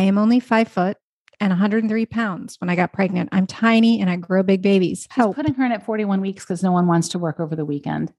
I am only five foot and 103 pounds when I got pregnant. I'm tiny and I grow big babies. Help. Putting her in at 41 weeks because no one wants to work over the weekend.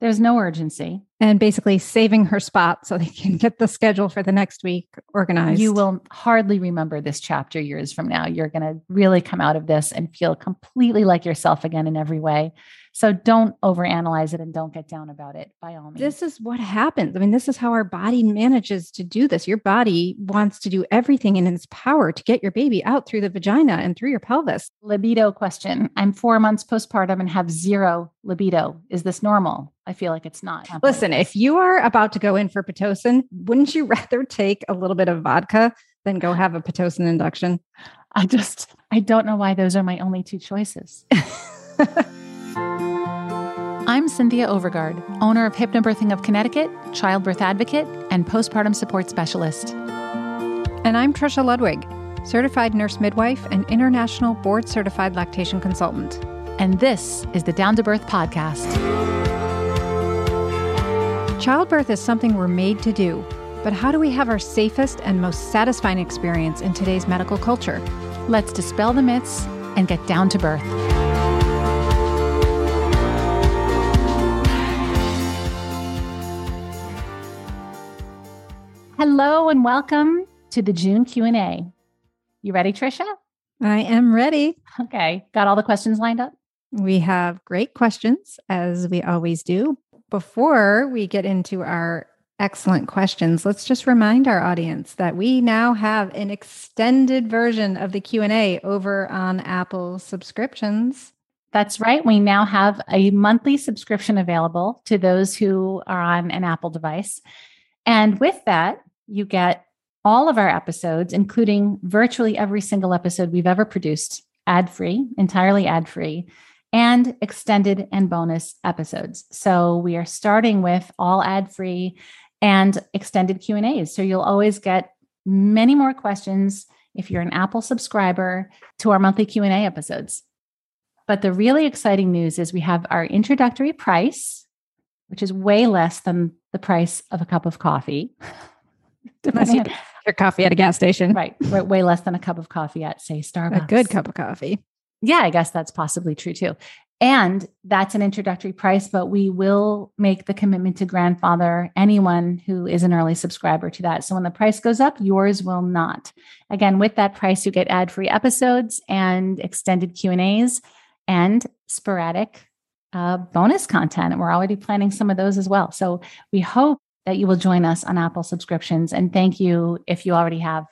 There's no urgency. And basically saving her spot so they can get the schedule for the next week organized. You will hardly remember this chapter years from now. You're going to really come out of this and feel completely like yourself again in every way. So don't overanalyze it and don't get down about it by all means. This is what happens. I mean, this is how our body manages to do this. Your body wants to do everything in its power to get your baby out through the vagina and through your pelvis. Libido question. I'm four months postpartum and have zero libido. Is this normal? I feel like it's not. Listen, if you are about to go in for Pitocin, wouldn't you rather take a little bit of vodka than go have a Pitocin induction? I just, I don't know why those are my only two choices. I'm Cynthia Overgard, owner of Hypnobirthing of Connecticut, childbirth advocate, and postpartum support specialist. And I'm Trisha Ludwig, certified nurse midwife and international board certified lactation consultant. And this is the Down to Birth podcast. Childbirth is something we're made to do, but how do we have our safest and most satisfying experience in today's medical culture? Let's dispel the myths and get down to birth. Hello and welcome to the June Q&A. You ready, Trisha? I am ready. Okay. Got all the questions lined up? We have great questions as we always do. Before we get into our excellent questions, let's just remind our audience that we now have an extended version of the Q&A over on Apple subscriptions. That's right. We now have a monthly subscription available to those who are on an Apple device. And with that, you get all of our episodes, including virtually every single episode we've ever produced, ad free, entirely ad free, and extended and bonus episodes. So we are starting with all ad free and extended Q and A's. So you'll always get many more questions if you're an Apple subscriber to our monthly Q and A episodes. But the really exciting news is we have our introductory price, which is way less than the price of a cup of coffee. Unless you your coffee at a gas station. Right. Way less than a cup of coffee at, say, Starbucks. A good cup of coffee. Yeah, I guess that's possibly true too. And that's an introductory price, but we will make the commitment to grandfather anyone who is an early subscriber to that. So when the price goes up, yours will not. Again, with that price, you get ad-free episodes and extended Q&As and sporadic uh, bonus content. And we're already planning some of those as well. So we hope that you will join us on Apple subscriptions. And thank you if you already have.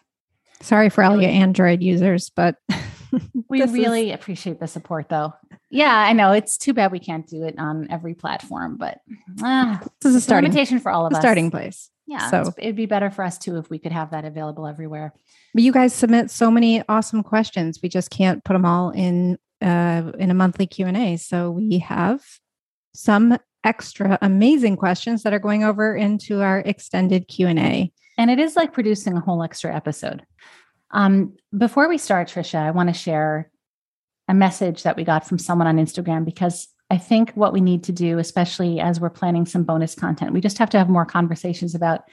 Sorry for all you Android users, but we really is... appreciate the support though. Yeah, I know it's too bad we can't do it on every platform, but uh, this is a starting invitation for all of us. Starting place. Yeah, so it'd be better for us too if we could have that available everywhere. But you guys submit so many awesome questions. We just can't put them all in uh, in a monthly Q and A. So we have some extra amazing questions that are going over into our extended Q&A. And it is like producing a whole extra episode. Um, before we start, Trisha, I want to share a message that we got from someone on Instagram because I think what we need to do, especially as we're planning some bonus content, we just have to have more conversations about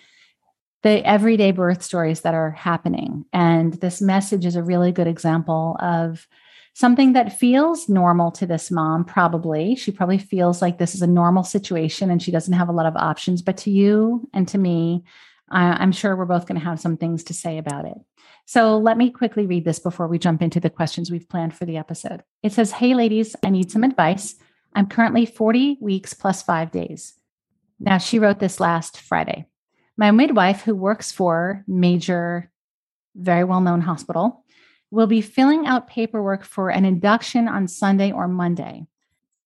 the everyday birth stories that are happening. And this message is a really good example of something that feels normal to this mom, probably. She probably feels like this is a normal situation and she doesn't have a lot of options. But to you and to me, I'm sure we're both going to have some things to say about it. So let me quickly read this before we jump into the questions we've planned for the episode. It says, Hey, ladies, I need some advice. I'm currently 40 weeks plus five days. Now, she wrote this last Friday. My midwife, who works for major, very well known hospital, will be filling out paperwork for an induction on Sunday or Monday.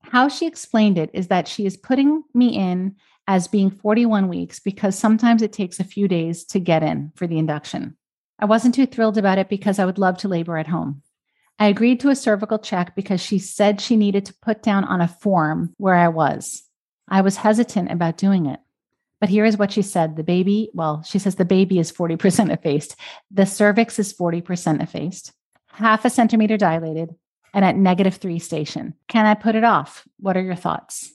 How she explained it is that she is putting me in as being 41 weeks because sometimes it takes a few days to get in for the induction. I wasn't too thrilled about it because I would love to labor at home. I agreed to a cervical check because she said she needed to put down on a form where I was. I was hesitant about doing it. But here is what she said the baby, well, she says the baby is 40% effaced. The cervix is 40% effaced, half a centimeter dilated, and at negative three station. Can I put it off? What are your thoughts?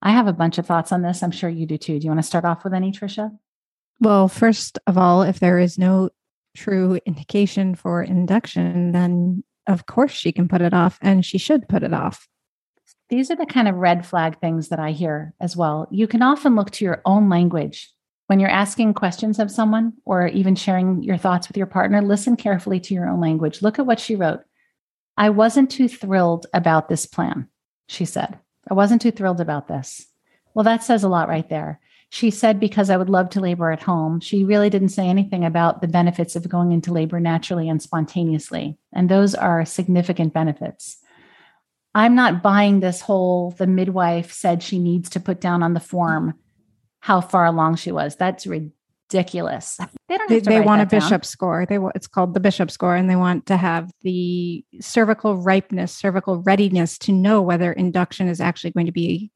I have a bunch of thoughts on this. I'm sure you do too. Do you want to start off with any, Trisha? Well, first of all, if there is no true indication for induction, then of course she can put it off and she should put it off. These are the kind of red flag things that I hear as well. You can often look to your own language when you're asking questions of someone or even sharing your thoughts with your partner. Listen carefully to your own language. Look at what she wrote. I wasn't too thrilled about this plan, she said. I wasn't too thrilled about this. Well, that says a lot right there. She said, because I would love to labor at home. She really didn't say anything about the benefits of going into labor naturally and spontaneously. And those are significant benefits. I'm not buying this whole the midwife said she needs to put down on the form how far along she was. That's ridiculous. They don't. They, they want a bishop down. score. They it's called the bishop score, and they want to have the cervical ripeness, cervical readiness to know whether induction is actually going to be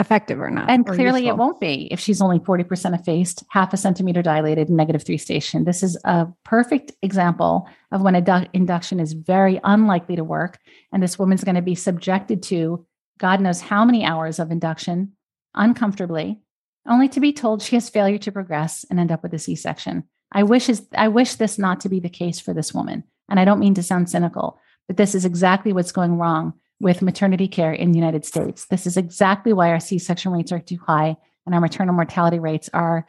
effective or not. And or clearly useful. it won't be if she's only 40% effaced, half a centimeter dilated, negative three station. This is a perfect example of when a induction is very unlikely to work. And this woman's going to be subjected to God knows how many hours of induction uncomfortably, only to be told she has failure to progress and end up with a C section. I wish, is, I wish this not to be the case for this woman. And I don't mean to sound cynical, but this is exactly what's going wrong with maternity care in the United States. This is exactly why our C section rates are too high and our maternal mortality rates are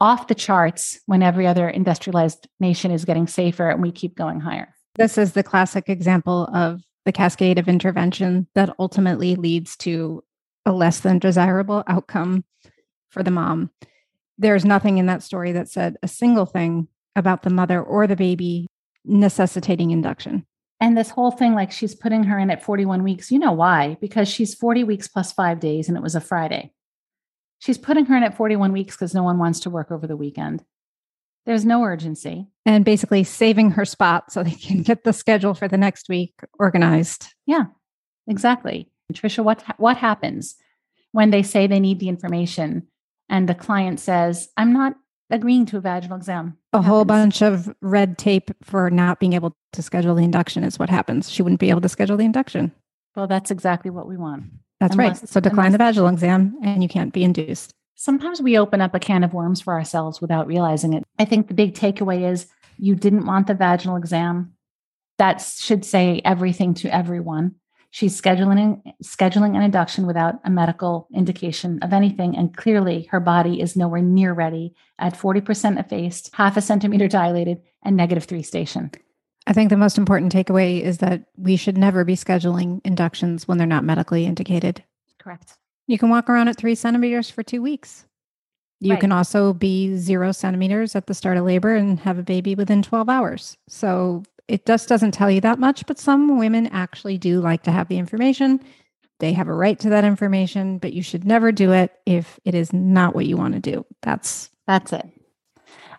off the charts when every other industrialized nation is getting safer and we keep going higher. This is the classic example of the cascade of intervention that ultimately leads to a less than desirable outcome for the mom. There's nothing in that story that said a single thing about the mother or the baby necessitating induction. And this whole thing, like she's putting her in at 41 weeks, you know why? Because she's 40 weeks plus five days and it was a Friday. She's putting her in at 41 weeks because no one wants to work over the weekend. There's no urgency. And basically saving her spot so they can get the schedule for the next week organized. Yeah, exactly. Trisha, what, what happens when they say they need the information and the client says, I'm not agreeing to a vaginal exam. A whole bunch of red tape for not being able to schedule the induction is what happens. She wouldn't be able to schedule the induction. Well, that's exactly what we want. That's unless, right. So decline the vaginal exam and you can't be induced. Sometimes we open up a can of worms for ourselves without realizing it. I think the big takeaway is you didn't want the vaginal exam. That should say everything to everyone. She's scheduling scheduling an induction without a medical indication of anything, and clearly her body is nowhere near ready at 40% effaced, half a centimeter dilated, and negative three station. I think the most important takeaway is that we should never be scheduling inductions when they're not medically indicated. Correct. You can walk around at three centimeters for two weeks. You right. can also be zero centimeters at the start of labor and have a baby within 12 hours. So it just doesn't tell you that much, but some women actually do like to have the information. They have a right to that information, but you should never do it if it is not what you want to do. That's that's it.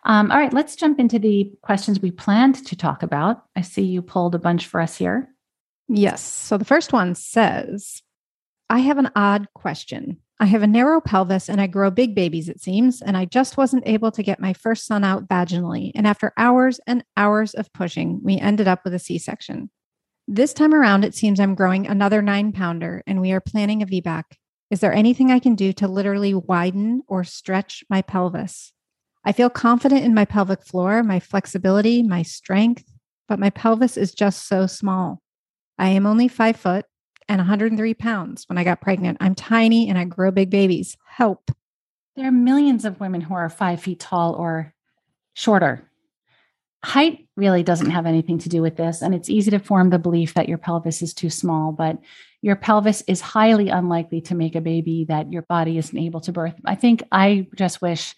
Um, all right, let's jump into the questions we planned to talk about. I see you pulled a bunch for us here. Yes. So the first one says, I have an odd question. I have a narrow pelvis and I grow big babies, it seems, and I just wasn't able to get my first son out vaginally. And after hours and hours of pushing, we ended up with a C section. This time around, it seems I'm growing another nine pounder and we are planning a VBAC. Is there anything I can do to literally widen or stretch my pelvis? I feel confident in my pelvic floor, my flexibility, my strength, but my pelvis is just so small. I am only five foot and 103 pounds when I got pregnant. I'm tiny and I grow big babies. Help. There are millions of women who are five feet tall or shorter. Height really doesn't have anything to do with this. And it's easy to form the belief that your pelvis is too small, but your pelvis is highly unlikely to make a baby that your body isn't able to birth. I think I just wish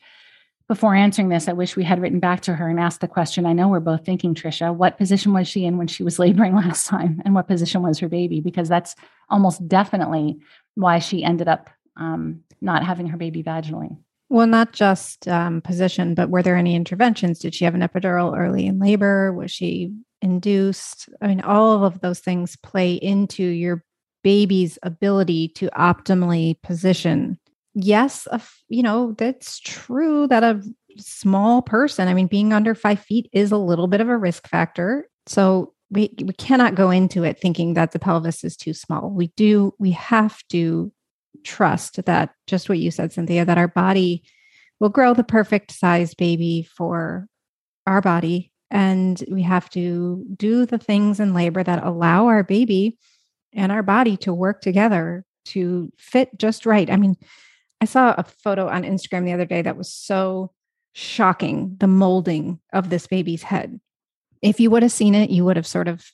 before answering this, I wish we had written back to her and asked the question. I know we're both thinking, Trisha, what position was she in when she was laboring last time? And what position was her baby? Because that's almost definitely why she ended up um, not having her baby vaginally. Well, not just um, position, but were there any interventions? Did she have an epidural early in labor? Was she induced? I mean, all of those things play into your baby's ability to optimally position yes, a, you know, that's true that a small person, I mean, being under five feet is a little bit of a risk factor. So we, we cannot go into it thinking that the pelvis is too small. We do, we have to trust that just what you said, Cynthia, that our body will grow the perfect size baby for our body and we have to do the things in labor that allow our baby and our body to work together to fit just right. I mean, I saw a photo on Instagram the other day that was so shocking the molding of this baby's head. If you would have seen it, you would have sort of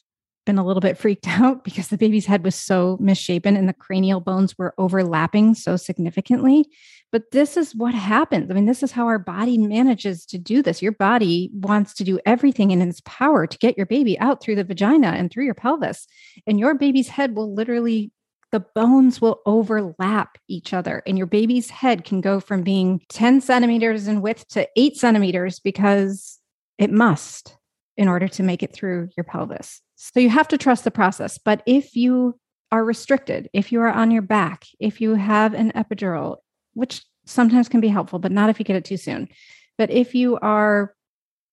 been a little bit freaked out because the baby's head was so misshapen and the cranial bones were overlapping so significantly. But this is what happens. I mean, this is how our body manages to do this. Your body wants to do everything in its power to get your baby out through the vagina and through your pelvis. And your baby's head will literally, the bones will overlap each other. And your baby's head can go from being 10 centimeters in width to eight centimeters because it must in order to make it through your pelvis. So you have to trust the process. But if you are restricted, if you are on your back, if you have an epidural, which sometimes can be helpful, but not if you get it too soon. But if you are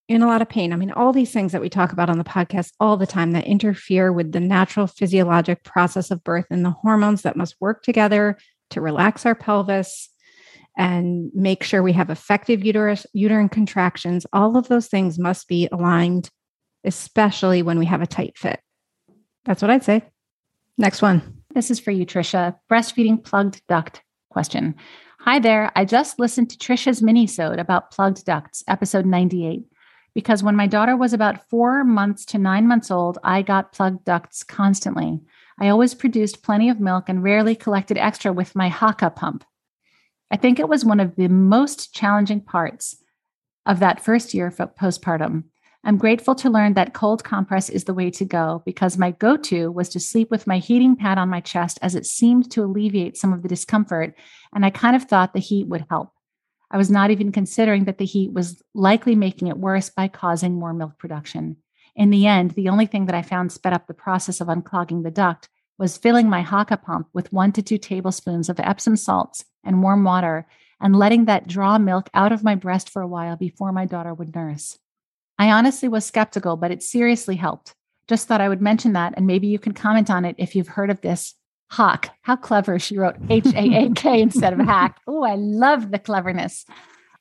in a lot of pain, I mean, all these things that we talk about on the podcast all the time that interfere with the natural physiologic process of birth and the hormones that must work together to relax our pelvis and make sure we have effective uterus, uterine contractions, all of those things must be aligned, especially when we have a tight fit. That's what I'd say. Next one. This is for you, Trisha. Breastfeeding plugged duct question. Hi there. I just listened to Trisha's mini-sode about plugged ducts, episode 98. Because when my daughter was about four months to nine months old, I got plugged ducts constantly. I always produced plenty of milk and rarely collected extra with my Haakaa pump. I think it was one of the most challenging parts of that first year postpartum. I'm grateful to learn that cold compress is the way to go because my go to was to sleep with my heating pad on my chest as it seemed to alleviate some of the discomfort. And I kind of thought the heat would help. I was not even considering that the heat was likely making it worse by causing more milk production. In the end, the only thing that I found sped up the process of unclogging the duct was filling my Haakaa pump with one to two tablespoons of Epsom salts and warm water and letting that draw milk out of my breast for a while before my daughter would nurse. I honestly was skeptical, but it seriously helped. Just thought I would mention that, and maybe you can comment on it if you've heard of this. Hawk. How clever she wrote H A A K instead of hack. Oh, I love the cleverness.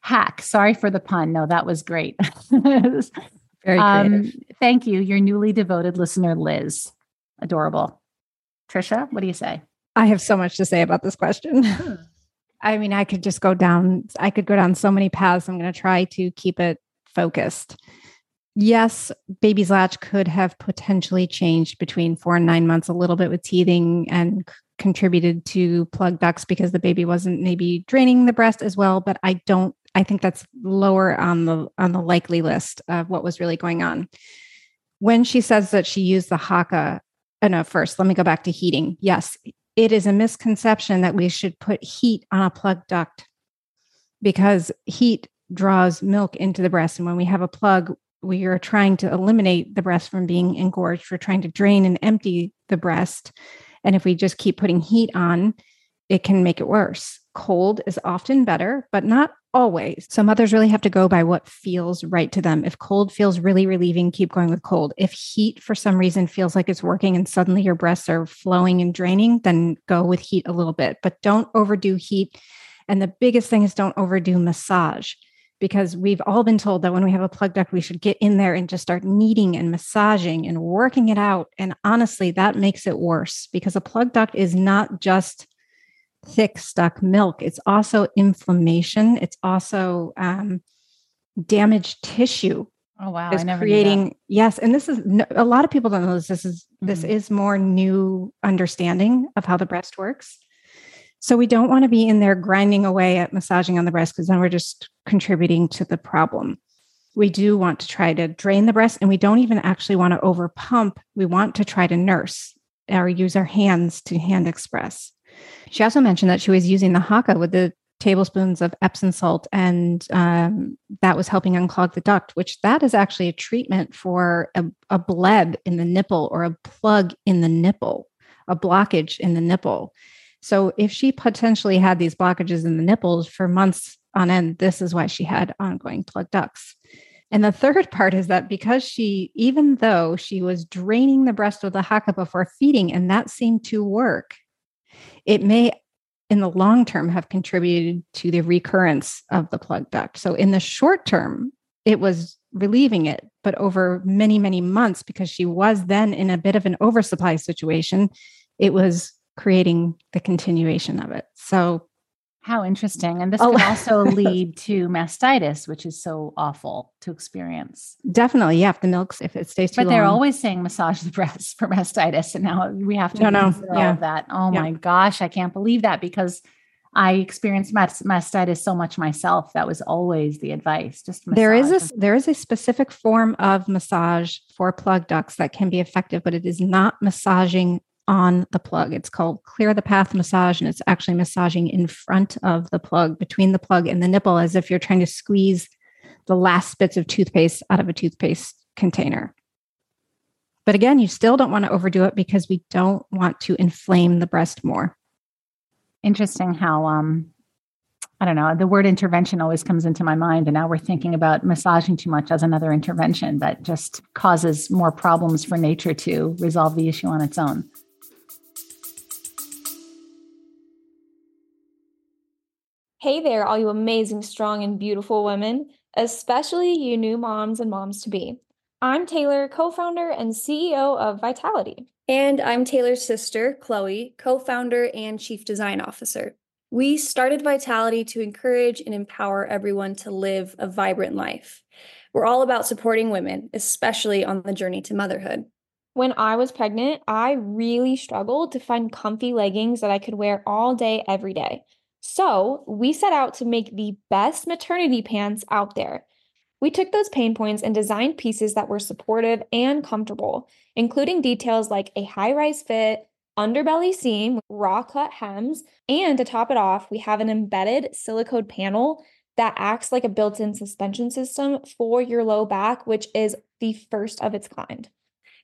Hack. Sorry for the pun. No, that was great. Very um, thank you, your newly devoted listener, Liz. Adorable. Trisha, what do you say? I have so much to say about this question. Hmm. I mean, I could just go down, I could go down so many paths. I'm going to try to keep it focused yes, baby's latch could have potentially changed between four and nine months a little bit with teething and contributed to plug ducts because the baby wasn't maybe draining the breast as well. But I don't, I think that's lower on the on the likely list of what was really going on. When she says that she used the Haakaa, oh uh, no, first, let me go back to heating. Yes, it is a misconception that we should put heat on a plug duct because heat draws milk into the breast. And when we have a plug, we are trying to eliminate the breast from being engorged. We're trying to drain and empty the breast. And if we just keep putting heat on, it can make it worse. Cold is often better, but not always. So mothers really have to go by what feels right to them. If cold feels really relieving, keep going with cold. If heat for some reason feels like it's working and suddenly your breasts are flowing and draining, then go with heat a little bit, but don't overdo heat. And the biggest thing is don't overdo massage because we've all been told that when we have a plug duct, we should get in there and just start kneading and massaging and working it out. And honestly, that makes it worse because a plug duct is not just thick, stuck milk, it's also inflammation, it's also um, damaged tissue. Oh wow! Is creating yes, and this is a lot of people don't know this. This is mm-hmm. this is more new understanding of how the breast works. So we don't want to be in there grinding away at massaging on the breast because then we're just contributing to the problem. We do want to try to drain the breast and we don't even actually want to over pump. We want to try to nurse or use our hands to hand express. She also mentioned that she was using the Haakaa with the tablespoons of Epsom salt, and um, that was helping unclog the duct, which that is actually a treatment for a, a bleb in the nipple or a plug in the nipple, a blockage in the nipple. So if she potentially had these blockages in the nipples for months on end, this is why she had ongoing plug ducts. And the third part is that because she, even though she was draining the breast with the Haakaa before feeding, and that seemed to work, it may in the long term have contributed to the recurrence of the plug duct. So in the short term, it was relieving it. But over many, many months, because she was then in a bit of an oversupply situation, it was creating the continuation of it. So how interesting. And this oh. can also lead to mastitis, which is so awful to experience. Definitely. Yeah. If the milk's, if it stays too But they're always saying massage the breast for mastitis. And now we have to no, no. Yeah. that. Oh yeah. my gosh. I can't believe that because I experienced mast- mastitis so much myself. That was always the advice. Just massage. there is a there is a specific form of massage for plug ducts that can be effective, but it is not massaging on the plug. It's called clear the path massage, and it's actually massaging in front of the plug, between the plug and the nipple, as if you're trying to squeeze the last bits of toothpaste out of a toothpaste container. But again, you still don't want to overdo it because we don't want to inflame the breast more. Interesting how um I don't know, the word intervention always comes into my mind. And now we're thinking about massaging too much as another intervention that just causes more problems for nature to resolve the issue on its own. Hey there, all you amazing, strong, and beautiful women, especially you new moms and moms to be. I'm Taylor, co founder and CEO of Vitality. And I'm Taylor's sister, Chloe, co founder and chief design officer. We started Vitality to encourage and empower everyone to live a vibrant life. We're all about supporting women, especially on the journey to motherhood. When I was pregnant, I really struggled to find comfy leggings that I could wear all day, every day. So we set out to make the best maternity pants out there. We took those pain points and designed pieces that were supportive and comfortable, including details like a high rise fit, underbelly seam, raw cut hems, and to top it off, we have an embedded silicone panel that acts like a built in suspension system for your low back, which is the first of its kind.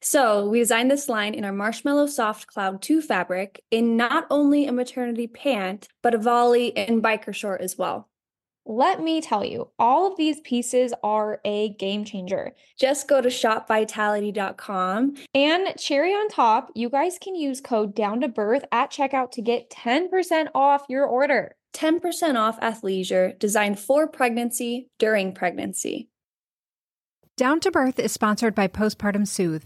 So we designed this line in our Marshmallow Soft Cloud 2 fabric in not only a maternity pant, but a volley and biker short as well. Let me tell you, all of these pieces are a game changer. Just go to shopvitality.com. And cherry on top, you guys can use code down to birth at checkout to get 10% off your order. 10% off athleisure designed for pregnancy during pregnancy. Down to Birth is sponsored by Postpartum Soothe.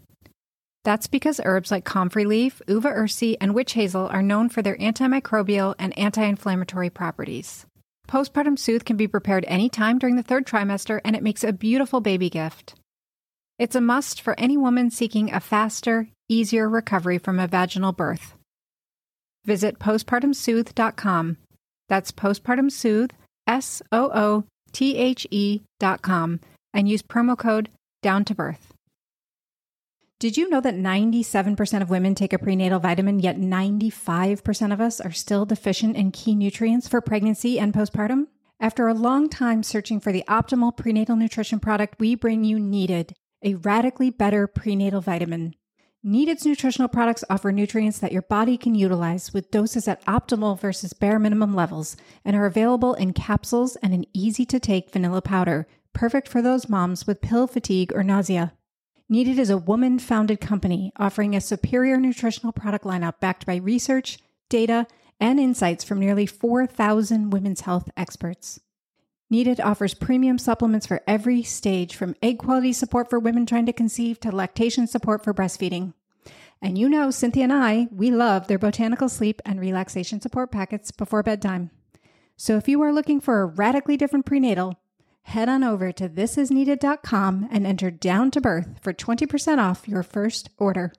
That's because herbs like comfrey leaf, uva ursi, and witch hazel are known for their antimicrobial and anti inflammatory properties. Postpartum Soothe can be prepared anytime during the third trimester, and it makes a beautiful baby gift. It's a must for any woman seeking a faster, easier recovery from a vaginal birth. Visit postpartumsoothe.com. That's postpartum soothe, S O O T H E.com, and use promo code down to birth. Did you know that 97% of women take a prenatal vitamin, yet 95% of us are still deficient in key nutrients for pregnancy and postpartum? After a long time searching for the optimal prenatal nutrition product, we bring you Needed, a radically better prenatal vitamin. Needed's nutritional products offer nutrients that your body can utilize with doses at optimal versus bare minimum levels and are available in capsules and an easy to take vanilla powder, perfect for those moms with pill fatigue or nausea. Needed is a woman founded company offering a superior nutritional product lineup backed by research, data, and insights from nearly 4,000 women's health experts. Needed offers premium supplements for every stage, from egg quality support for women trying to conceive to lactation support for breastfeeding. And you know, Cynthia and I, we love their botanical sleep and relaxation support packets before bedtime. So if you are looking for a radically different prenatal, head on over to thisisneeded.com and enter down to birth for 20% off your first order.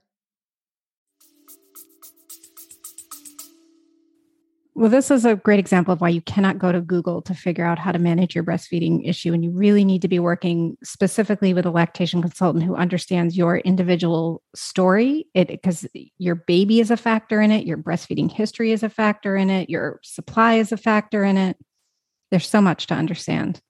Well, this is a great example of why you cannot go to Google to figure out how to manage your breastfeeding issue. And you really need to be working specifically with a lactation consultant who understands your individual story. Because your baby is a factor in it, your breastfeeding history is a factor in it, your supply is a factor in it. There's so much to understand.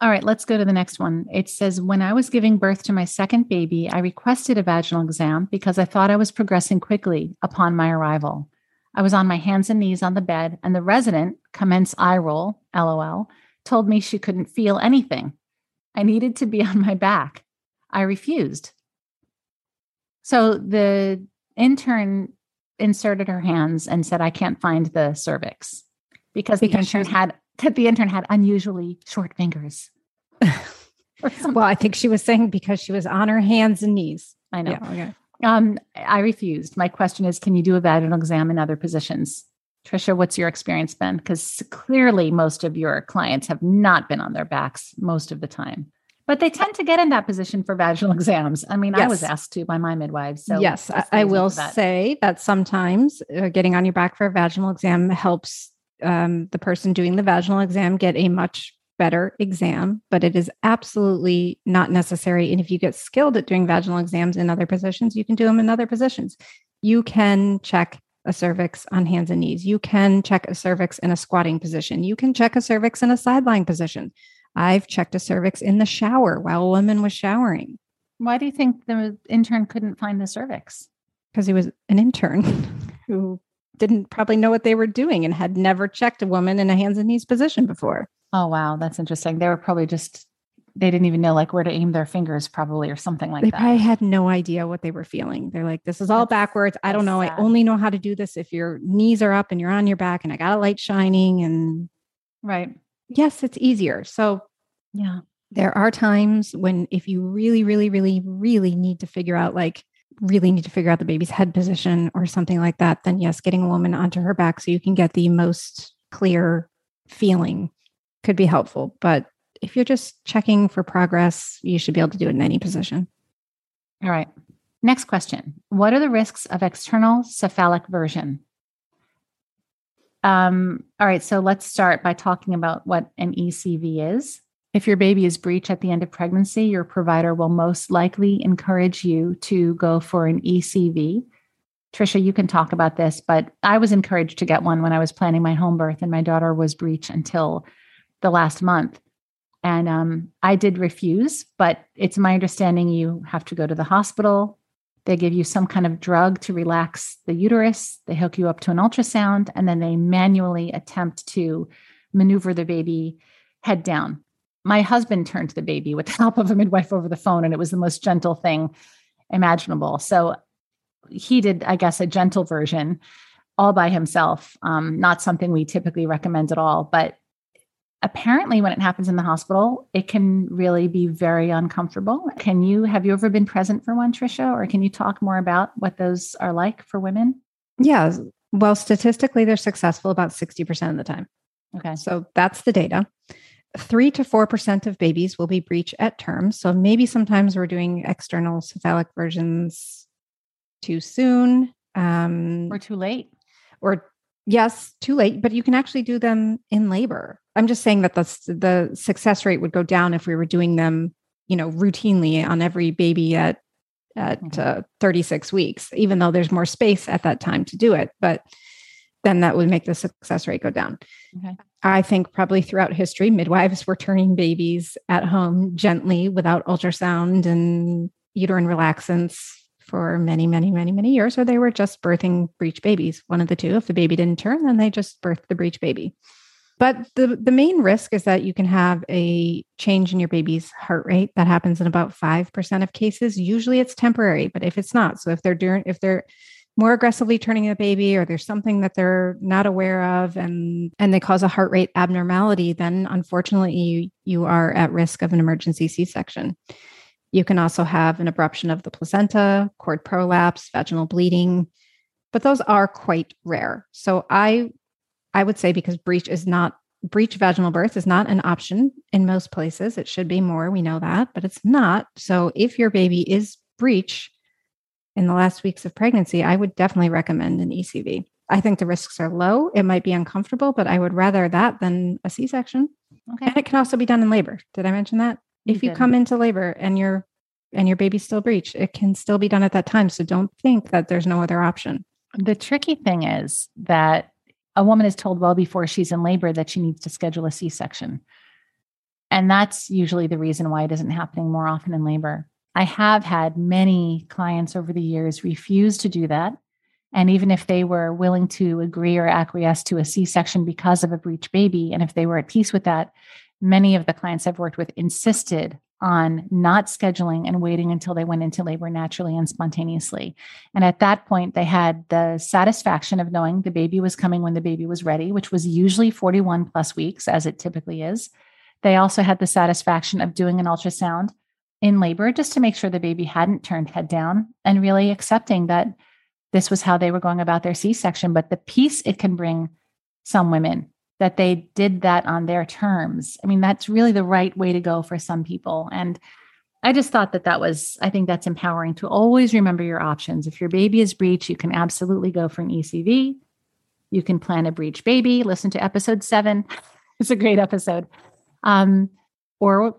All right, let's go to the next one. It says When I was giving birth to my second baby, I requested a vaginal exam because I thought I was progressing quickly upon my arrival. I was on my hands and knees on the bed, and the resident, commence eye roll, lol, told me she couldn't feel anything. I needed to be on my back. I refused. So the intern inserted her hands and said, I can't find the cervix because, because the intern had that the intern had unusually short fingers. well, I think she was saying because she was on her hands and knees. I know. Yeah, okay. Um, I refused. My question is, can you do a vaginal exam in other positions? Trisha, what's your experience been? Because clearly most of your clients have not been on their backs most of the time. But they tend to get in that position for vaginal exams. I mean, yes. I was asked to by my midwives. So yes, I, I will that. say that sometimes uh, getting on your back for a vaginal exam helps um, the person doing the vaginal exam get a much better exam, but it is absolutely not necessary. And if you get skilled at doing vaginal exams in other positions, you can do them in other positions. You can check a cervix on hands and knees. You can check a cervix in a squatting position. You can check a cervix in a sideline position. I've checked a cervix in the shower while a woman was showering. Why do you think the intern couldn't find the cervix? Because he was an intern who didn't probably know what they were doing and had never checked a woman in a hands and knees position before. Oh, wow. That's interesting. They were probably just, they didn't even know like where to aim their fingers, probably, or something like they that. They probably had no idea what they were feeling. They're like, this is all that's, backwards. I don't know. Sad. I only know how to do this if your knees are up and you're on your back and I got a light shining. And right. Yes, it's easier. So, yeah. There are times when, if you really, really, really, really need to figure out like, really need to figure out the baby's head position or something like that, then yes, getting a woman onto her back so you can get the most clear feeling could be helpful. But if you're just checking for progress, you should be able to do it in any position. All right. Next question What are the risks of external cephalic version? Um, all right, so let's start by talking about what an ECV is. If your baby is breech at the end of pregnancy, your provider will most likely encourage you to go for an ECV. Trisha, you can talk about this, but I was encouraged to get one when I was planning my home birth, and my daughter was breech until the last month. And um, I did refuse, but it's my understanding you have to go to the hospital. They give you some kind of drug to relax the uterus. They hook you up to an ultrasound, and then they manually attempt to maneuver the baby head down my husband turned the baby with the help of a midwife over the phone, and it was the most gentle thing imaginable. So he did, I guess, a gentle version all by himself. Um, not something we typically recommend at all, but apparently when it happens in the hospital it can really be very uncomfortable. Can you have you ever been present for one trisha or can you talk more about what those are like for women? Yeah well statistically they're successful about 60% of the time. Okay. So that's the data three to four percent of babies will be breech at term. So maybe sometimes we're doing external cephalic versions too soon. Um, or too late. Or yes, too late, but you can actually do them in labor. I'm just saying that the the success rate would go down if we were doing them, you know, routinely on every baby at at mm-hmm. uh, 36 weeks, even though there's more space at that time to do it. But then that would make the success rate go down. Okay. I think probably throughout history, midwives were turning babies at home gently without ultrasound and uterine relaxants for many, many, many, many years, or they were just birthing breech babies, one of the two. If the baby didn't turn, then they just birthed the breech baby. But the, the main risk is that you can have a change in your baby's heart rate. That happens in about 5% of cases. Usually it's temporary, but if it's not, so if they're doing, if they're more aggressively turning a baby or there's something that they're not aware of and and they cause a heart rate abnormality then unfortunately you you are at risk of an emergency c-section. You can also have an abruption of the placenta cord prolapse vaginal bleeding but those are quite rare. So i i would say because breech is not breech vaginal birth is not an option in most places. It should be more we know that but it's not. So if your baby is breech in the last weeks of pregnancy, I would definitely recommend an ECV. I think the risks are low. It might be uncomfortable, but I would rather that than a C section. Okay. And it can also be done in labor. Did I mention that? You if you did. come into labor and your and your baby's still breech, it can still be done at that time. So don't think that there's no other option. The tricky thing is that a woman is told well before she's in labor that she needs to schedule a C section. And that's usually the reason why it isn't happening more often in labor. I have had many clients over the years refuse to do that. And even if they were willing to agree or acquiesce to a C section because of a breech baby, and if they were at peace with that, many of the clients I've worked with insisted on not scheduling and waiting until they went into labor naturally and spontaneously. And at that point, they had the satisfaction of knowing the baby was coming when the baby was ready, which was usually 41 plus weeks, as it typically is. They also had the satisfaction of doing an ultrasound in labor just to make sure the baby hadn't turned head down and really accepting that this was how they were going about their C section. But the peace it can bring some women that they did that on their terms. I mean, that's really the right way to go for some people. And I just thought that that was, I think that's empowering to always remember your options. If your baby is breech, you can absolutely go for an ECV. You can plan a breech baby. Listen to episode seven. It's a great episode. Um, or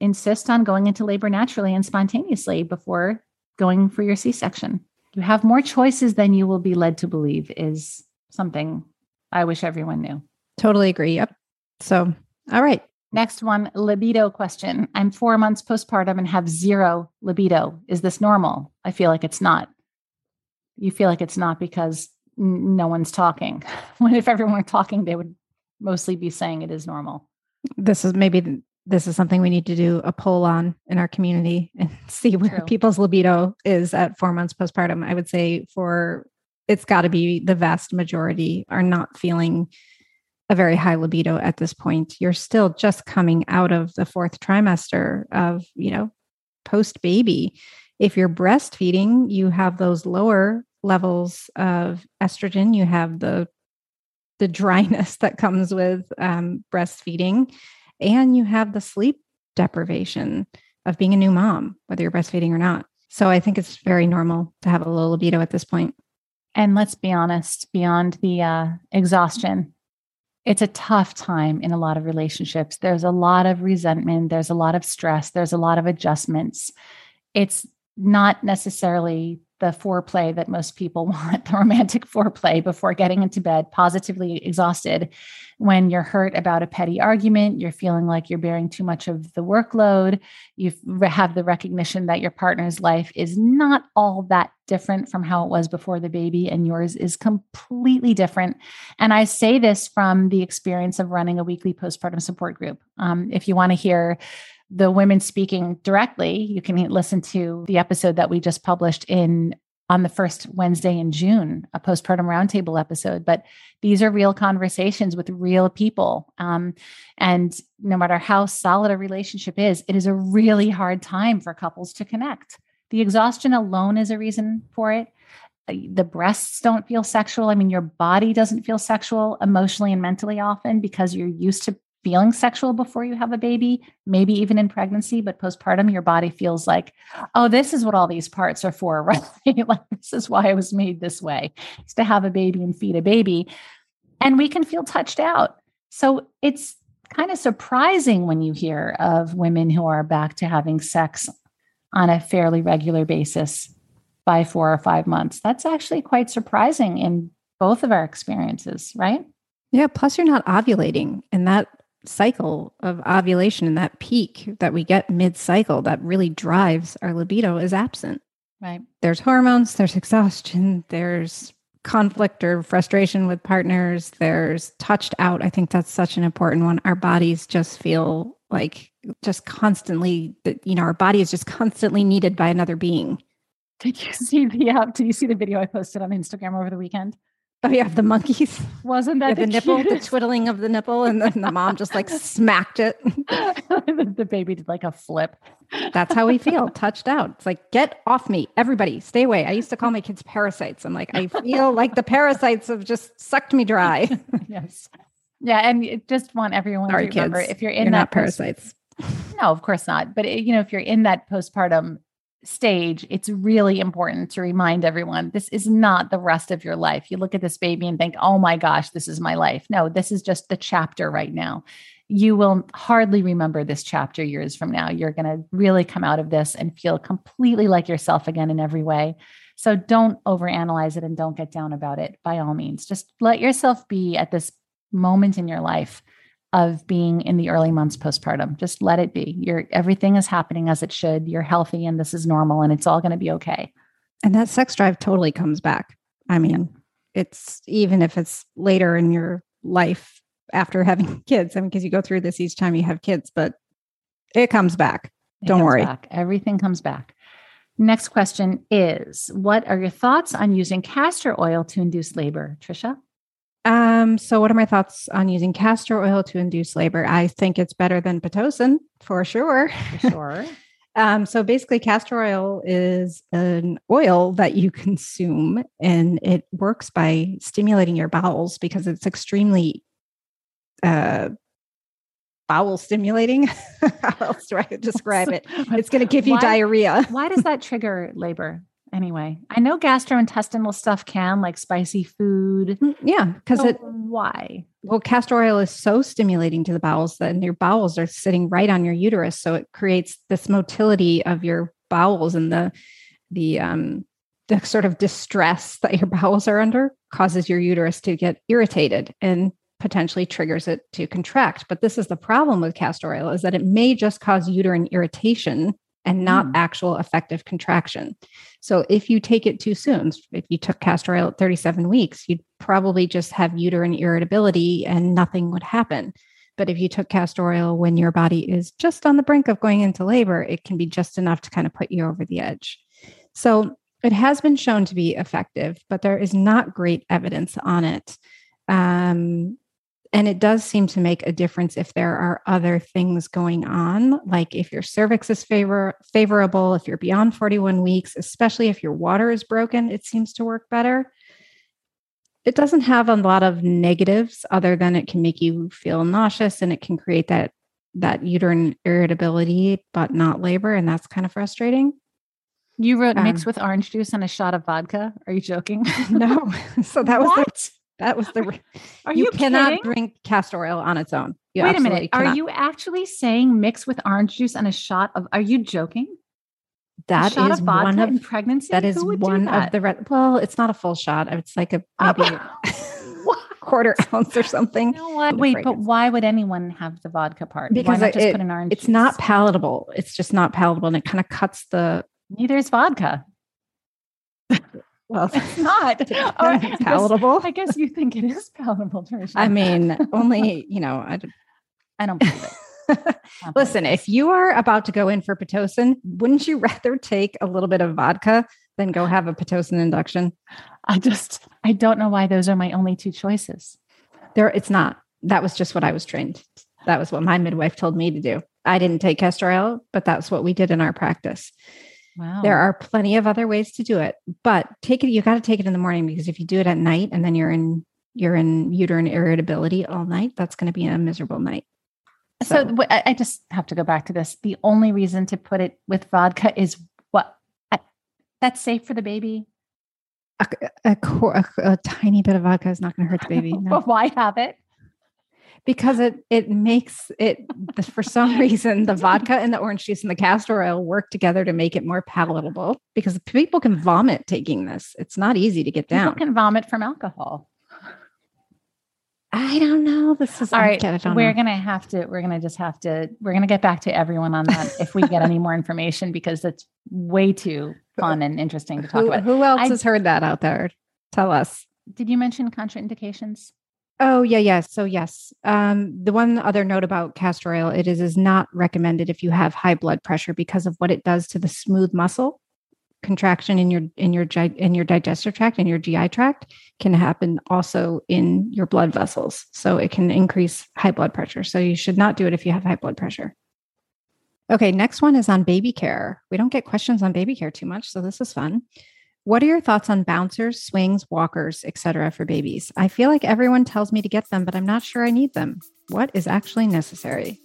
insist on going into labor naturally and spontaneously before going for your C section. You have more choices than you will be led to believe, is something I wish everyone knew. Totally agree. Yep. So, all right. Next one libido question. I'm four months postpartum and have zero libido. Is this normal? I feel like it's not. You feel like it's not because n- no one's talking. when if everyone were talking, they would mostly be saying it is normal. This is maybe this is something we need to do a poll on in our community and see where True. people's libido is at four months postpartum. I would say for it's got to be the vast majority are not feeling a very high libido at this point. You're still just coming out of the fourth trimester of, you know, post baby. If you're breastfeeding, you have those lower levels of estrogen. You have the the dryness that comes with um, breastfeeding, and you have the sleep deprivation of being a new mom, whether you're breastfeeding or not. So I think it's very normal to have a low libido at this point. And let's be honest, beyond the uh, exhaustion, it's a tough time in a lot of relationships. There's a lot of resentment, there's a lot of stress, there's a lot of adjustments. It's not necessarily the foreplay that most people want, the romantic foreplay before getting into bed, positively exhausted. When you're hurt about a petty argument, you're feeling like you're bearing too much of the workload, you have the recognition that your partner's life is not all that different from how it was before the baby, and yours is completely different. And I say this from the experience of running a weekly postpartum support group. Um, if you want to hear the women speaking directly, you can listen to the episode that we just published in on the first Wednesday in June, a postpartum roundtable episode. But these are real conversations with real people. Um, and no matter how solid a relationship is, it is a really hard time for couples to connect. The exhaustion alone is a reason for it. The breasts don't feel sexual. I mean, your body doesn't feel sexual emotionally and mentally often because you're used to feeling sexual before you have a baby, maybe even in pregnancy, but postpartum, your body feels like, oh, this is what all these parts are for, right? like, this is why I was made this way, is to have a baby and feed a baby. And we can feel touched out. So it's kind of surprising when you hear of women who are back to having sex on a fairly regular basis by four or five months. That's actually quite surprising in both of our experiences, right? Yeah. Plus, you're not ovulating. And that cycle of ovulation and that peak that we get mid cycle that really drives our libido is absent. Right. There's hormones, there's exhaustion, there's conflict or frustration with partners, there's touched out. I think that's such an important one. Our bodies just feel like just constantly, you know, our body is just constantly needed by another being. Did you see the uh, did you see the video I posted on Instagram over the weekend? Oh yeah, the monkeys. Wasn't that yeah, the, the, nipple, the twiddling of the nipple, and then the mom just like smacked it. the, baby did like a flip. That's how we feel, touched out. It's like, get off me, everybody, stay away. I used to call my kids parasites. I'm like, I feel like the parasites have just sucked me dry. yes. Yeah, and just want everyone Sorry, to remember kids. if you're in You're that not parasites. no, of course not. But eh, you know, if you're in that postpartum stage, it's really important to remind everyone this is not the rest of your life. You look at this baby and think, "Oh my gosh, this is my life." No, this is just the chapter right now. You will hardly remember this chapter years from now. You're going to really come out of this and feel completely like yourself again in every way. So don't overanalyze it and don't get down about it by all means. Just let yourself be at this moment in your life of being in the early months postpartum. Just let it be. You're everything is happening as it should. You're healthy and this is normal and it's all going to be okay. And that sex drive totally comes back. I mean, it's even if it's later in your life after having kids. I mean, because you go through this each time you have kids, but it comes back. It Don't comes worry. back. Everything comes back. Next question is What are your thoughts on using castor oil to induce labor, Trisha? Um, so what are my thoughts on using castor oil to induce labor? I think it's better than Pitocin for sure. For sure. Um, so basically, castor oil is an oil that you consume, and it works by stimulating your bowels because it's extremely uh, bowel stimulating. How else do I describe it? It's going to give you Why- diarrhea. Why does that trigger labor anyway? I know gastrointestinal stuff can, like spicy food. Yeah, because So it why? well, castor oil is so stimulating to the bowels that your bowels are sitting right on your uterus, so it creates this motility of your bowels and the the um the sort of distress that your bowels are under causes your uterus to get irritated and potentially triggers it to contract. But this is the problem with castor oil is that it may just cause uterine irritation and not Mm. actual effective contraction. So if you take it too soon, if you took castor oil at 37 weeks, you'd probably just have uterine irritability and nothing would happen. But if you took castor oil when your body is just on the brink of going into labor, it can be just enough to kind of put you over the edge. So it has been shown to be effective, but there is not great evidence on it. Um, and it does seem to make a difference if there are other things going on, like if your cervix is favor- favorable, if you're beyond 41 weeks, especially if your water is broken, it seems to work better. It doesn't have a lot of negatives other than it can make you feel nauseous and it can create that that uterine irritability, but not labor, and that's kind of frustrating. You wrote Um, with orange juice and a shot of vodka. Are you joking? No, so that was what? That was the Are you, you, cannot kidding? drink castor oil on its own. You Wait a minute. Are you actually saying mix with orange juice and a shot of? Are you joking? a shot is of vodka one of in pregnancy. that is Who would do one that? of the red. well, it's not a full shot. It's like a Oh, maybe quarter ounce or something. You know what? Wait, but why would anyone have the vodka part? Why Because not just it- put an orange? It's not palatable. It's just not palatable, and it kind of cuts the Neither is vodka. well. It's not. Oh, I guess- palatable. I guess you think it is palatable, Trisha. I mean, only you know. I, I don't believe it. Not Listen, believe if you are about to go in for pitocin, wouldn't you rather take a little bit of vodka than go have a pitocin induction? I just I don't know why those are my only two choices. There, it's not. That was just what I was trained. That was what my midwife told me to do. I didn't take castor oil, but that's what we did in our practice. Wow. There are plenty of other ways to do it, but take it. You got to take it in the morning because if you do it at night and then you're in you're in uterine irritability all night, that's going to be a miserable night. So So- I just have to go back to this. The only reason to put it with vodka is what I, that's safe for the baby. A, a, a, a tiny bit of vodka is not going to hurt the baby. No. But why have it? Because it it makes it for some reason the vodka and the orange juice and the castor oil work together to make it more palatable because people can vomit taking this it's not easy to get down. People can vomit from alcohol. i don't know this is All right, get- I don't we're know. gonna have to. We're gonna just have to. We're gonna get back to everyone on that if we get any more information because it's way too fun and interesting to talk who, about. who else I- has heard that out there tell us Did you mention contraindications? Oh yeah yeah so yes um the one other note about castor oil it is is not recommended if you have high blood pressure because of what it does to the smooth muscle contraction in your in your in your digestive tract and your GI tract can happen also in your blood vessels. So it can increase high blood pressure. So you should not do it if you have high blood pressure. Okay, next one is on baby care. We don't get questions on baby care too much, so this is fun. What are your thoughts on bouncers, swings, walkers, etc. for babies? I feel like everyone tells me to get them, but I'm not sure I need them. What is actually necessary?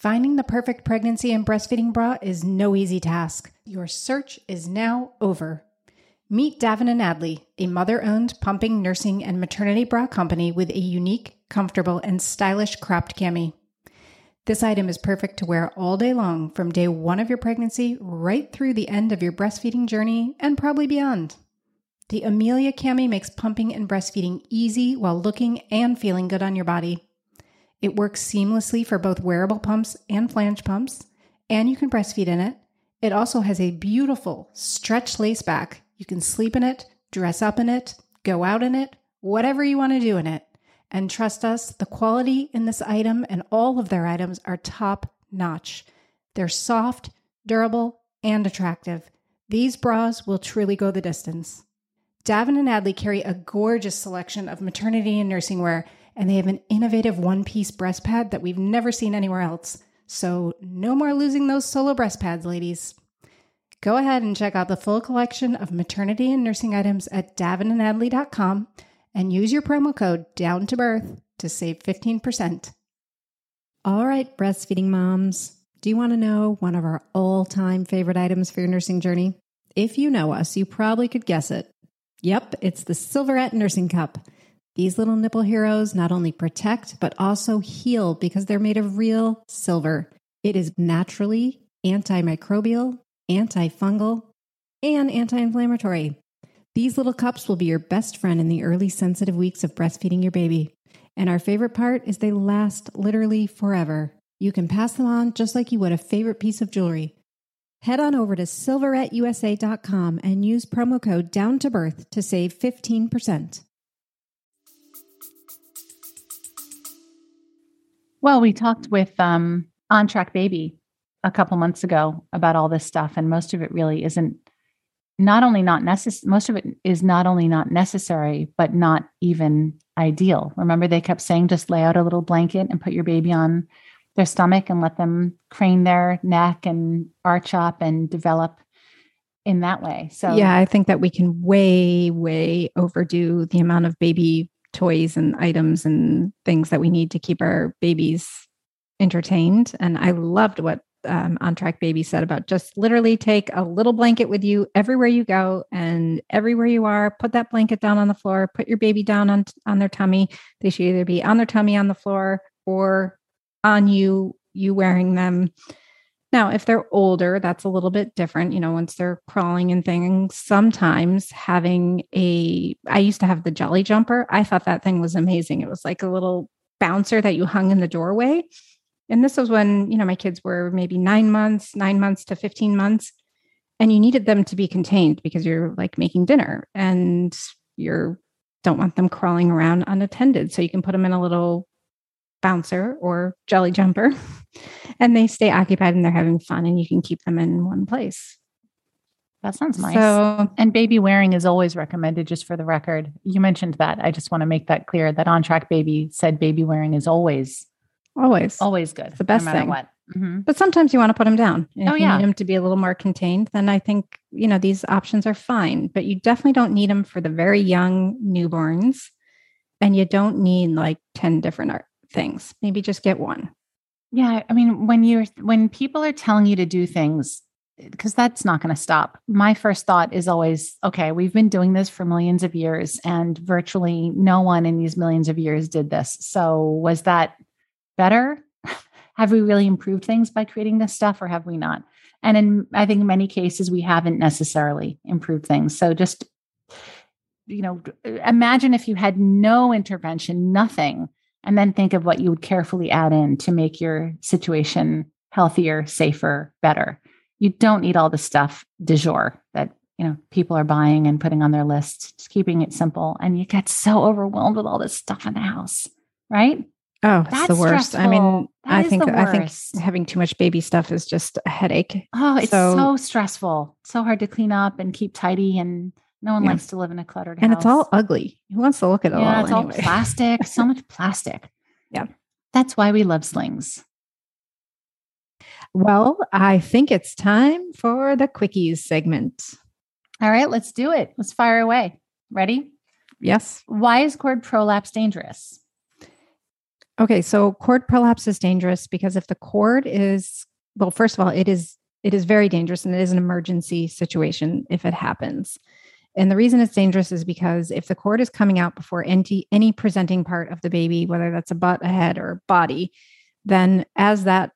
Finding the perfect pregnancy and breastfeeding bra is no easy task. Your search is now over. Meet Davin and Adley, a mother owned pumping, nursing, and maternity bra company with a unique, comfortable, and stylish cropped cami. This item is perfect to wear all day long from day one of your pregnancy right through the end of your breastfeeding journey and probably beyond. The Amelia Cami makes pumping and breastfeeding easy while looking and feeling good on your body. It works seamlessly for both wearable pumps and flange pumps, and you can breastfeed in it. It also has a beautiful stretch lace back. You can sleep in it, dress up in it, go out in it, whatever you want to do in it. And trust us, the quality in this item and all of their items are top notch. They're soft, durable, and attractive. These bras will truly go the distance. Davin and Adley carry a gorgeous selection of maternity and nursing wear, and they have an innovative one piece breast pad that we've never seen anywhere else. So, no more losing those solo breast pads, ladies. Go ahead and check out the full collection of maternity and nursing items at davinandadley.com and use your promo code down to birth to save 15%. All right, breastfeeding moms. Do you want to know one of our all time favorite items for your nursing journey? If you know us, you probably could guess it. Yep, it's the Silverette Nursing Cup. These little nipple heroes not only protect, but also heal because they're made of real silver. It is naturally antimicrobial, antifungal, and anti inflammatory. These little cups will be your best friend in the early sensitive weeks of breastfeeding your baby. And our favorite part is they last literally forever. You can pass them on just like you would a favorite piece of jewelry. Head on over to silveretteusa.com and use promo code down to birth to save 15%. Well, we talked with um, On Track Baby a couple months ago about all this stuff, and most of it really isn't not only not necessary, most of it is not only not necessary, but not even ideal. Remember, they kept saying just lay out a little blanket and put your baby on their stomach and let them crane their neck and arch up and develop in that way. So, yeah, I think that we can way, way overdo the amount of baby toys and items and things that we need to keep our babies entertained. And I loved what um, on track baby said about just literally take a little blanket with you everywhere you go and everywhere you are put that blanket down on the floor put your baby down on on their tummy. They should either be on their tummy on the floor or on you you wearing them. Now if they're older that's a little bit different you know once they're crawling and things. Sometimes having a i used to have the Jolly Jumper. I thought that thing was amazing. It was like a little bouncer that you hung in the doorway and this was when, you know, my kids were maybe nine months, nine months to 15 months. And you needed them to be contained because you're like making dinner and you're don't want them crawling around unattended. So you can put them in a little bouncer or Jolly Jumper and they stay occupied and they're having fun and you can keep them in one place. That sounds nice. So, and baby wearing is always recommended, just for the record. You mentioned that. I just want to make that clear that On Track Baby said baby wearing is always Always. Always good. It's the best no thing. What. Mm-hmm. But sometimes you want to put them down. And oh, if you yeah. need them to be a little more contained, then I think, you know, these options are fine. But you definitely don't need them for the very young newborns. And you don't need like 10 different art things. Maybe just get one. Yeah. I mean, when you're, when people are telling you to do things, because that's not going to stop. My first thought is always, okay, we've been doing this for millions of years and virtually no one in these millions of years did this. So was that better? have we really improved things by creating this stuff or have we not? And in I think in many cases we haven't necessarily improved things. So just you know, uh, imagine if you had no intervention, nothing, and then think of what you would carefully add in to make your situation healthier, safer, better. You don't need all the stuff de jour that you know people are buying and putting on their list. Just keeping it simple, and you get so overwhelmed with all this stuff in the house, right? Oh, that's the worst. Stressful. I mean, that I think I think having too much baby stuff is just a headache. Oh, it's so, so stressful. So hard to clean up and keep tidy and no one yeah. likes to live in a cluttered and house. And it's all ugly. Who wants to look at it yeah, all? It's anyway? all plastic, so much plastic. Yeah. That's why we love slings. Well, I think it's time for the quickies segment. All right, let's do it. Let's fire away. Ready? Yes. Why is cord prolapse dangerous? Okay, so cord prolapse is dangerous because if the cord is well, first of all, it is it is very dangerous and it is an emergency situation if it happens. And the reason it's dangerous is because if the cord is coming out before any any presenting part of the baby, whether that's a butt, a head, or body, then as that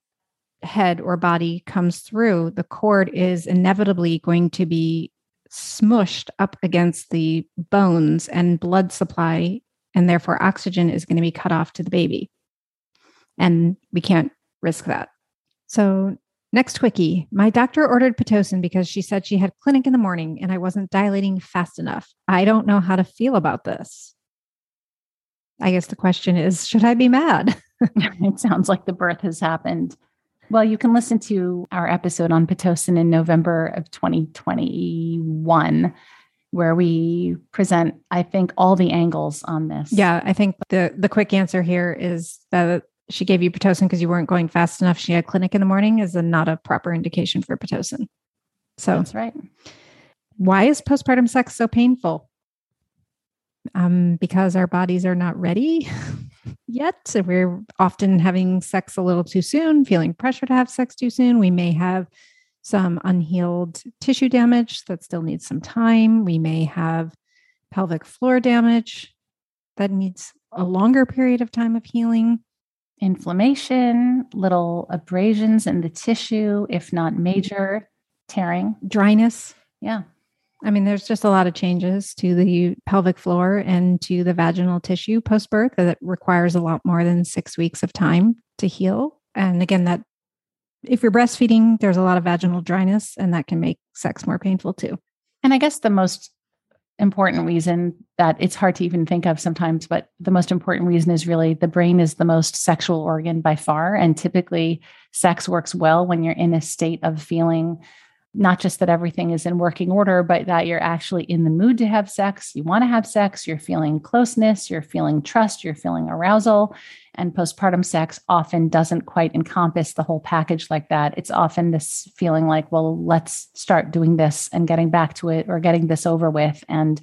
head or body comes through, the cord is inevitably going to be smushed up against the bones and blood supply, and therefore oxygen is going to be cut off to the baby. And we can't risk that. So, next quickie my doctor ordered Pitocin because she said she had clinic in the morning and I wasn't dilating fast enough. I don't know how to feel about this. I guess the question is should I be mad? it sounds like the birth has happened. Well, you can listen to our episode on Pitocin in November of 2021 where we present I think all the angles on this. Yeah, I think the the quick answer here is that she gave you Pitocin because you weren't going fast enough. She had clinic in the morning is a, not a proper indication for Pitocin. So That's right. Why is postpartum sex so painful? Um, because our bodies are not ready yet. So we're often having sex a little too soon, feeling pressure to have sex too soon. We may have some unhealed tissue damage that still needs some time. We may have pelvic floor damage that needs a longer period of time of healing. Inflammation, little abrasions in the tissue, if not mm-hmm. major tearing, dryness. Yeah. I mean, there's just a lot of changes to the pelvic floor and to the vaginal tissue post birth that requires a lot more than six weeks of time to heal. And again, that if you're breastfeeding, there's a lot of vaginal dryness, and that can make sex more painful too. And I guess the most important reason that it's hard to even think of sometimes, but the most important reason is really the brain is the most sexual organ by far. And typically, sex works well when you're in a state of feeling not just that everything is in working order, but that you're actually in the mood to have sex. You want to have sex, you're feeling closeness, you're feeling trust, you're feeling arousal. And postpartum sex often doesn't quite encompass the whole package like that. It's often this feeling like, well, let's start doing this and getting back to it or getting this over with. And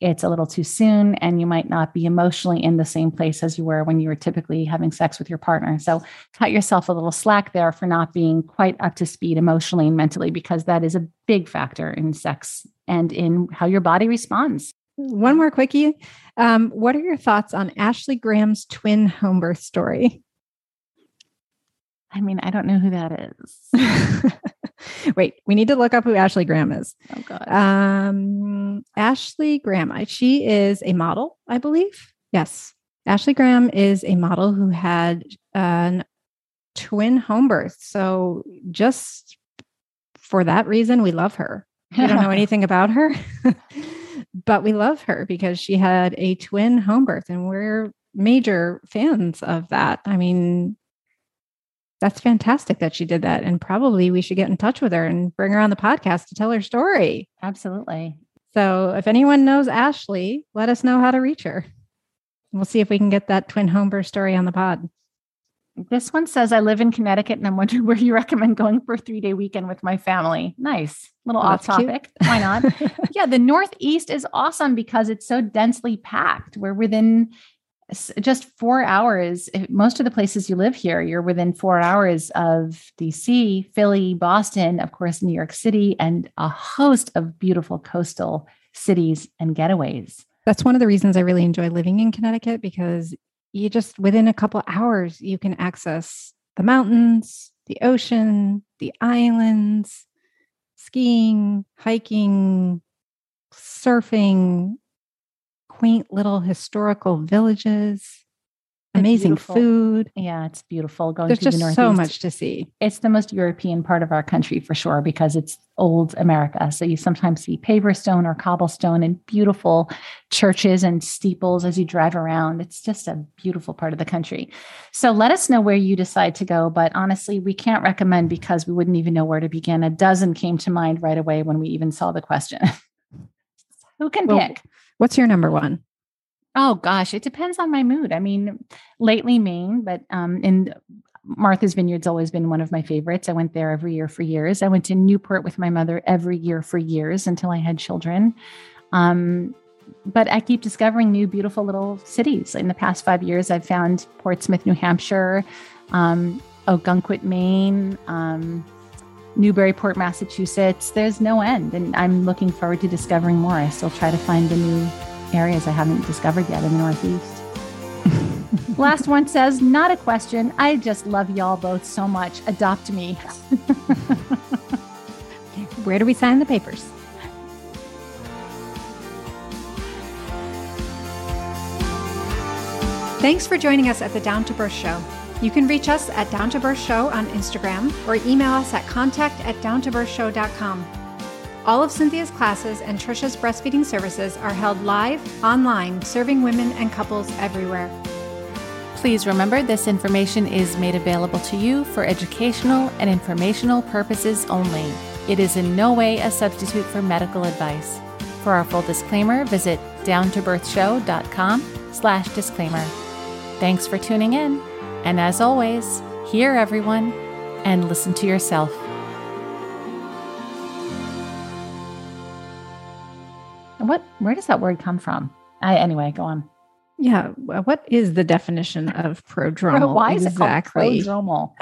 it's a little too soon and you might not be emotionally in the same place as you were when you were typically having sex with your partner. So cut yourself a little slack there for not being quite up to speed emotionally and mentally because that is a big factor in sex and in how your body responds. One more quickie. Um, what are your thoughts on Ashley Graham's twin home birth story? I mean, I don't know who that is. Wait, we need to look up who Ashley Graham is. Oh God. Um, Ashley Graham. She is a model, I believe. Yes, Ashley Graham is a model who had an twin home birth. So just for that reason, we love her. We don't know anything about her, but we love her because she had a twin home birth, and we're major fans of that. I mean, that's fantastic that she did that. And probably we should get in touch with her and bring her on the podcast to tell her story. Absolutely. So if anyone knows Ashley, let us know how to reach her. We'll see if we can get that twin home birth story on the pod. This one says, I live in Connecticut and I'm wondering where you recommend going for a three day weekend with my family. Nice. Little well, off topic. Why not? yeah, the Northeast is awesome because it's so densely packed. We're within just four hours. Most of the places you live here, you're within four hours of DC, Philly, Boston, of course, New York City, and a host of beautiful coastal cities and getaways. That's one of the reasons I really enjoy living in Connecticut because you just within a couple hours you can access the mountains, the ocean, the islands, skiing, hiking, surfing, quaint little historical villages, amazing beautiful. food. Yeah, it's beautiful. Going There's just the so much to see. It's the most European part of our country for sure because it's old America. So you sometimes see paver stone or cobblestone and beautiful churches and steeples as you drive around. It's just a beautiful part of the country. So let us know where you decide to go. But honestly, we can't recommend because we wouldn't even know where to begin. A dozen came to mind right away when we even saw the question. Who can well, pick? What's your number one? Oh gosh, it depends on my mood. I mean, lately Maine, but um, in Martha's Vineyard's always been one of my favorites. I went there every year for years. I went to Newport with my mother every year for years until I had children. Um, but I keep discovering new beautiful little cities. In the past five years, I've found Portsmouth, New Hampshire, um, Ogunquit, Maine, um, Newburyport, Massachusetts. There's no end, and I'm looking forward to discovering more. I still try to find the new areas I haven't discovered yet in the Northeast. Last one says, Not a question. I just love y'all both so much. Adopt me. Where do we sign the papers? Thanks for joining us at the Down to Birth Show. You can reach us at Down to Birth Show on Instagram or email us at contact at downtobirthshow.com. All of Cynthia's classes and Trisha's breastfeeding services are held live, online, serving women and couples everywhere. Please remember this information is made available to you for educational and informational purposes only. It is in no way a substitute for medical advice. For our full disclaimer, visit downtobirthshow.com slash disclaimer. Thanks for tuning in. And as always, hear everyone and listen to yourself. What where does that word come from? I, anyway, go on. Yeah. What is the definition of prodromal? Why is exactly? it called prodromal?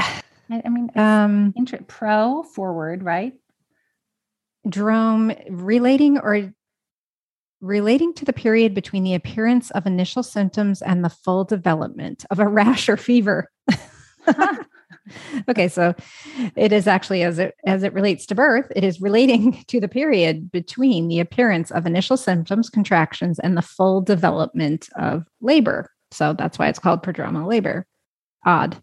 I, I mean, Um, inter- pro forward, right? drome relating or relating to the period between the appearance of initial symptoms and the full development of a rash or fever. okay, so it is actually as it as it relates to birth, it is relating to the period between the appearance of initial symptoms, contractions, and the full development of labor. So that's why it's called prodromal labor. Odd.